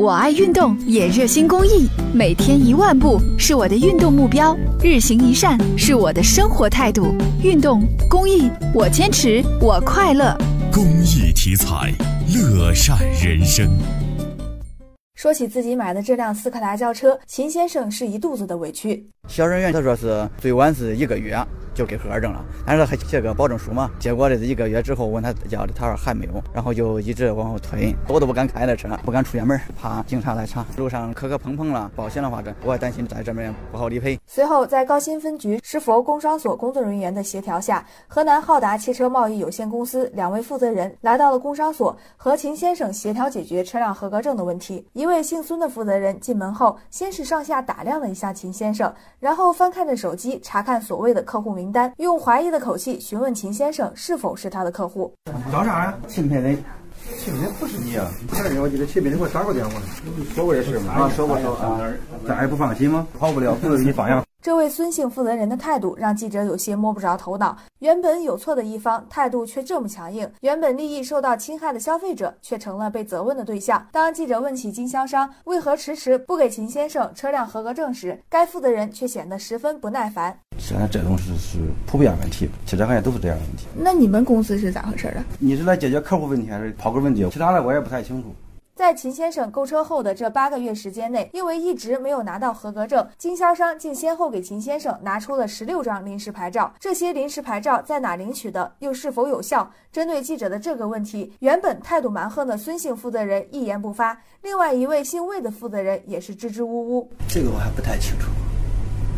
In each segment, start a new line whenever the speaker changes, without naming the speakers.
我爱运动，也热心公益，每天一万步是我的运动目标，日行一善是我的生活态度。运动公益，我坚持，我快乐。
公益题材，乐善人生。
说起自己买的这辆斯柯达轿车，秦先生是一肚子的委屈。
小人员他说是最晚是一个月。就给合格证了，但是还写个保证书嘛。结果这是一个月之后问他要的，他说还没有，然后就一直往后推，我都不敢开那车，不敢出远门，怕警察来查。路上磕磕碰碰了，保险的话这我还担心在这边不好理赔。
随后在高新分局石佛工商所工作人员的协调下，河南浩达汽车贸易有限公司两位负责人来到了工商所，和秦先生协调解决车辆合格证的问题。一位姓孙的负责人进门后，先是上下打量了一下秦先生，然后翻看着手机查看所谓的客户名名。名单用怀疑的口气询问秦先生是否是他的客户。
找啥呀？
秦佩雷，
秦培仁不是你啊？前两天我记得秦培仁给我打过电话，说过这事吗？
啊，说过说啊，
咱还不放心吗？跑不了，不能给你放养。
这位孙姓负责人的态度让记者有些摸不着头脑。原本有错的一方态度却这么强硬，原本利益受到侵害的消费者却成了被责问的对象。当记者问起经销商为何迟迟不给秦先生车辆合格证时，该负责人却显得十分不耐烦。
现在这种事是普遍问题，汽车行业都是这样的问题。
那你们公司是咋回事啊？
你是来解决客户问题还是刨根问底？其他的我也不太清楚。
在秦先生购车后的这八个月时间内，因为一直没有拿到合格证，经销商竟先后给秦先生拿出了十六张临时牌照。这些临时牌照在哪领取的，又是否有效？针对记者的这个问题，原本态度蛮横的孙姓负责人一言不发，另外一位姓魏的负责人也是支支吾吾。
这个我还不太清楚。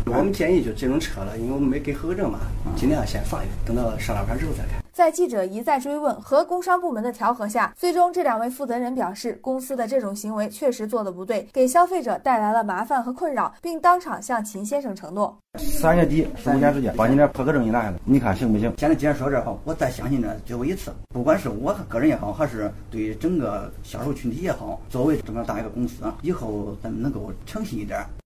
我们建议就这种车了，因为我们没给合格证嘛，尽量先放一放，等到上了牌之后再开。
在记者一再追问和工商部门的调和下，最终这两位负责人表示，公司的这种行为确实做的不对，给消费者带来了麻烦和困扰，并当场向秦先生承诺：
三月底十五天时间把你的合格证你拿下来，你看行不行？
现在既然说这话，我再相信这最后一次，不管是我个人也好，还是对整个销售群体也好，作为这么大一个公司，以后咱们能够诚信一点。